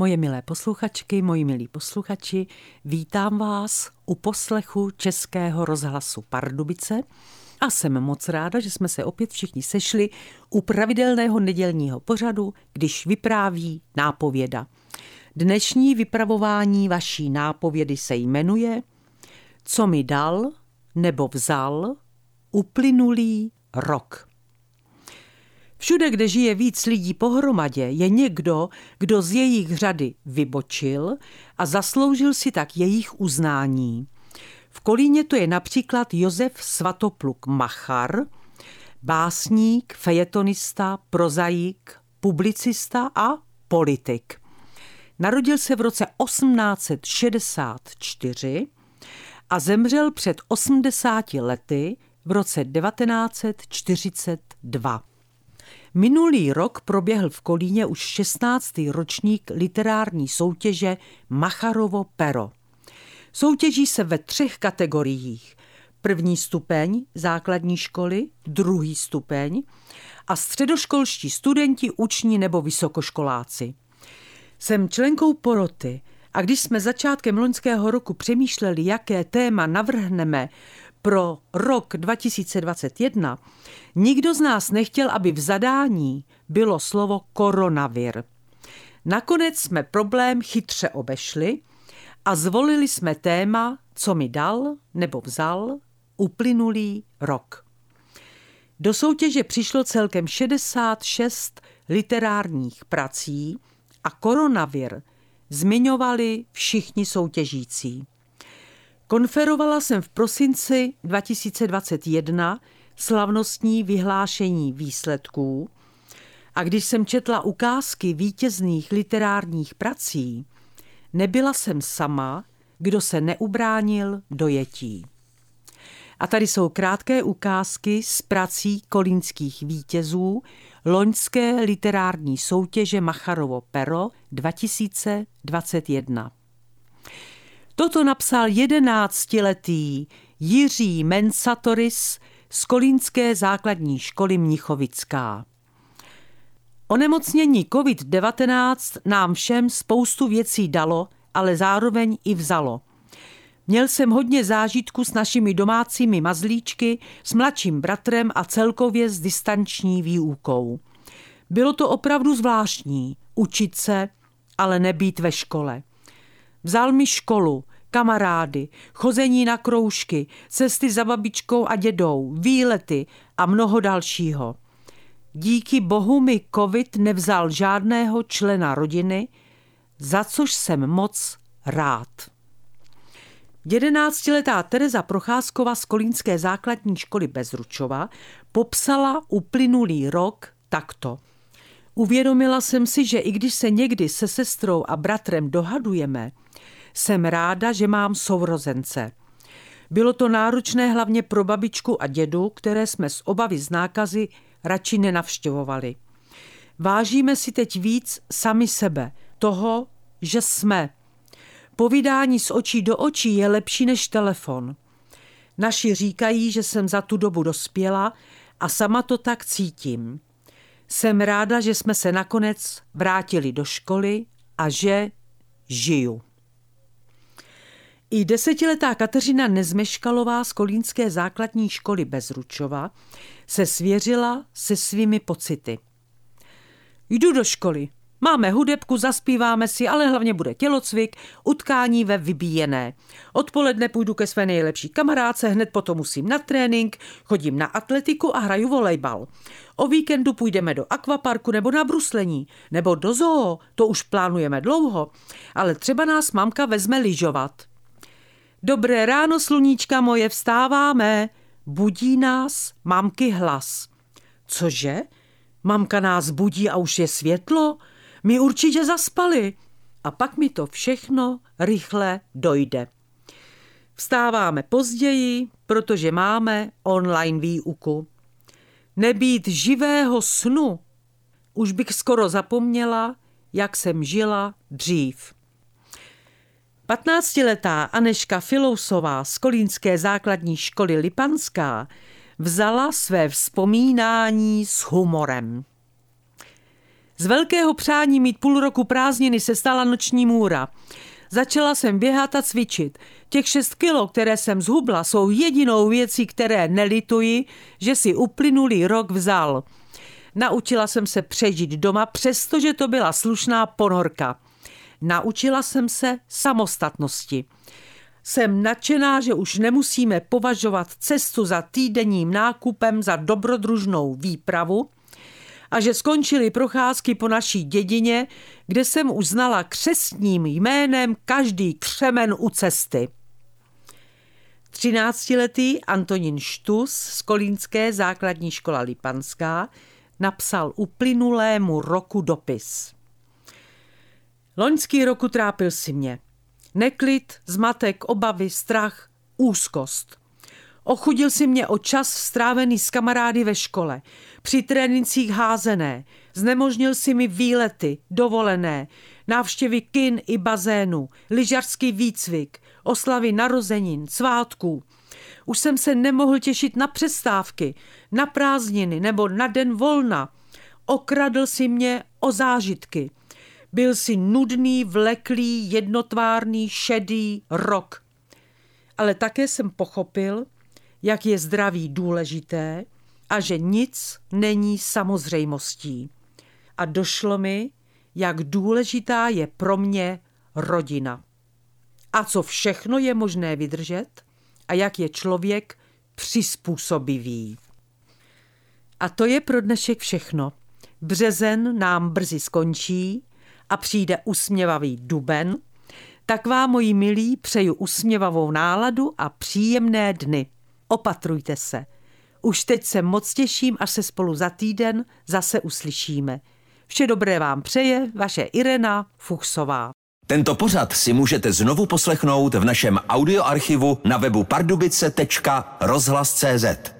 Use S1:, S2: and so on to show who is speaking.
S1: Moje milé posluchačky, moji milí posluchači, vítám vás u poslechu Českého rozhlasu Pardubice a jsem moc ráda, že jsme se opět všichni sešli u pravidelného nedělního pořadu, když vypráví nápověda. Dnešní vypravování vaší nápovědy se jmenuje Co mi dal nebo vzal uplynulý rok. Všude, kde žije víc lidí pohromadě, je někdo, kdo z jejich řady vybočil a zasloužil si tak jejich uznání. V Kolíně to je například Josef Svatopluk Machar, básník, fejetonista, prozaik, publicista a politik. Narodil se v roce 1864 a zemřel před 80 lety v roce 1942. Minulý rok proběhl v Kolíně už 16. ročník literární soutěže Macharovo pero. Soutěží se ve třech kategoriích. První stupeň základní školy, druhý stupeň a středoškolští studenti, uční nebo vysokoškoláci. Jsem členkou poroty a když jsme začátkem loňského roku přemýšleli, jaké téma navrhneme pro rok 2021, nikdo z nás nechtěl, aby v zadání bylo slovo koronavir. Nakonec jsme problém chytře obešli a zvolili jsme téma, co mi dal nebo vzal uplynulý rok. Do soutěže přišlo celkem 66 literárních prací a koronavir zmiňovali všichni soutěžící. Konferovala jsem v prosinci 2021 slavnostní vyhlášení výsledků a když jsem četla ukázky vítězných literárních prací, nebyla jsem sama, kdo se neubránil dojetí. A tady jsou krátké ukázky z prací kolínských vítězů loňské literární soutěže Macharovo pero 2021. Toto napsal jedenáctiletý Jiří Mensatoris z Kolínské základní školy Mnichovická. Onemocnění COVID-19 nám všem spoustu věcí dalo, ale zároveň i vzalo. Měl jsem hodně zážitku s našimi domácími mazlíčky, s mladším bratrem a celkově s distanční výukou. Bylo to opravdu zvláštní, učit se, ale nebýt ve škole. Vzal mi školu, kamarády, chození na kroužky, cesty za babičkou a dědou, výlety a mnoho dalšího. Díky bohu mi covid nevzal žádného člena rodiny, za což jsem moc rád. Jedenáctiletá Tereza Procházkova z Kolínské základní školy Bezručova popsala uplynulý rok takto. Uvědomila jsem si, že i když se někdy se sestrou a bratrem dohadujeme, jsem ráda, že mám sourozence. Bylo to náročné hlavně pro babičku a dědu, které jsme z obavy z nákazy radši nenavštěvovali. Vážíme si teď víc sami sebe, toho, že jsme. Povídání z očí do očí je lepší než telefon. Naši říkají, že jsem za tu dobu dospěla a sama to tak cítím. Jsem ráda, že jsme se nakonec vrátili do školy a že žiju. I desetiletá Kateřina Nezmeškalová z Kolínské základní školy Bezručova se svěřila se svými pocity. Jdu do školy. Máme hudebku, zaspíváme si, ale hlavně bude tělocvik, utkání ve vybíjené. Odpoledne půjdu ke své nejlepší kamarádce, hned potom musím na trénink, chodím na atletiku a hraju volejbal. O víkendu půjdeme do akvaparku nebo na bruslení, nebo do zoo, to už plánujeme dlouho, ale třeba nás mamka vezme lyžovat. Dobré ráno, sluníčka moje, vstáváme. Budí nás mamky hlas. Cože? Mamka nás budí a už je světlo? My určitě zaspali. A pak mi to všechno rychle dojde. Vstáváme později, protože máme online výuku. Nebýt živého snu, už bych skoro zapomněla, jak jsem žila dřív. 15-letá Aneška Filousová z Kolínské základní školy Lipanská vzala své vzpomínání s humorem. Z velkého přání mít půl roku prázdniny se stala noční můra. Začala jsem běhat a cvičit. Těch šest kilo, které jsem zhubla, jsou jedinou věcí, které nelituji, že si uplynulý rok vzal. Naučila jsem se přežít doma, přestože to byla slušná ponorka. Naučila jsem se samostatnosti. Jsem nadšená, že už nemusíme považovat cestu za týdenním nákupem za dobrodružnou výpravu a že skončily procházky po naší dědině, kde jsem uznala křestním jménem každý křemen u cesty. Třináctiletý Antonín Štus z Kolínské základní škola Lipanská napsal uplynulému roku dopis. Loňský roku trápil si mě. Neklid, zmatek, obavy, strach, úzkost. Ochudil si mě o čas strávený s kamarády ve škole, při trénincích házené, znemožnil si mi výlety, dovolené, návštěvy kin i bazénu, lyžařský výcvik, oslavy narozenin, svátků. Už jsem se nemohl těšit na přestávky, na prázdniny nebo na den volna. Okradl si mě o zážitky. Byl si nudný, vleklý, jednotvárný, šedý rok. Ale také jsem pochopil, jak je zdraví důležité a že nic není samozřejmostí. A došlo mi, jak důležitá je pro mě rodina. A co všechno je možné vydržet a jak je člověk přizpůsobivý. A to je pro dnešek všechno. Březen nám brzy skončí a přijde usměvavý duben, tak vám, moji milí, přeju usměvavou náladu a příjemné dny. Opatrujte se. Už teď se moc těším, až se spolu za týden zase uslyšíme. Vše dobré vám přeje vaše Irena Fuchsová.
S2: Tento pořad si můžete znovu poslechnout v našem audioarchivu na webu pardubice.rozhlas.cz.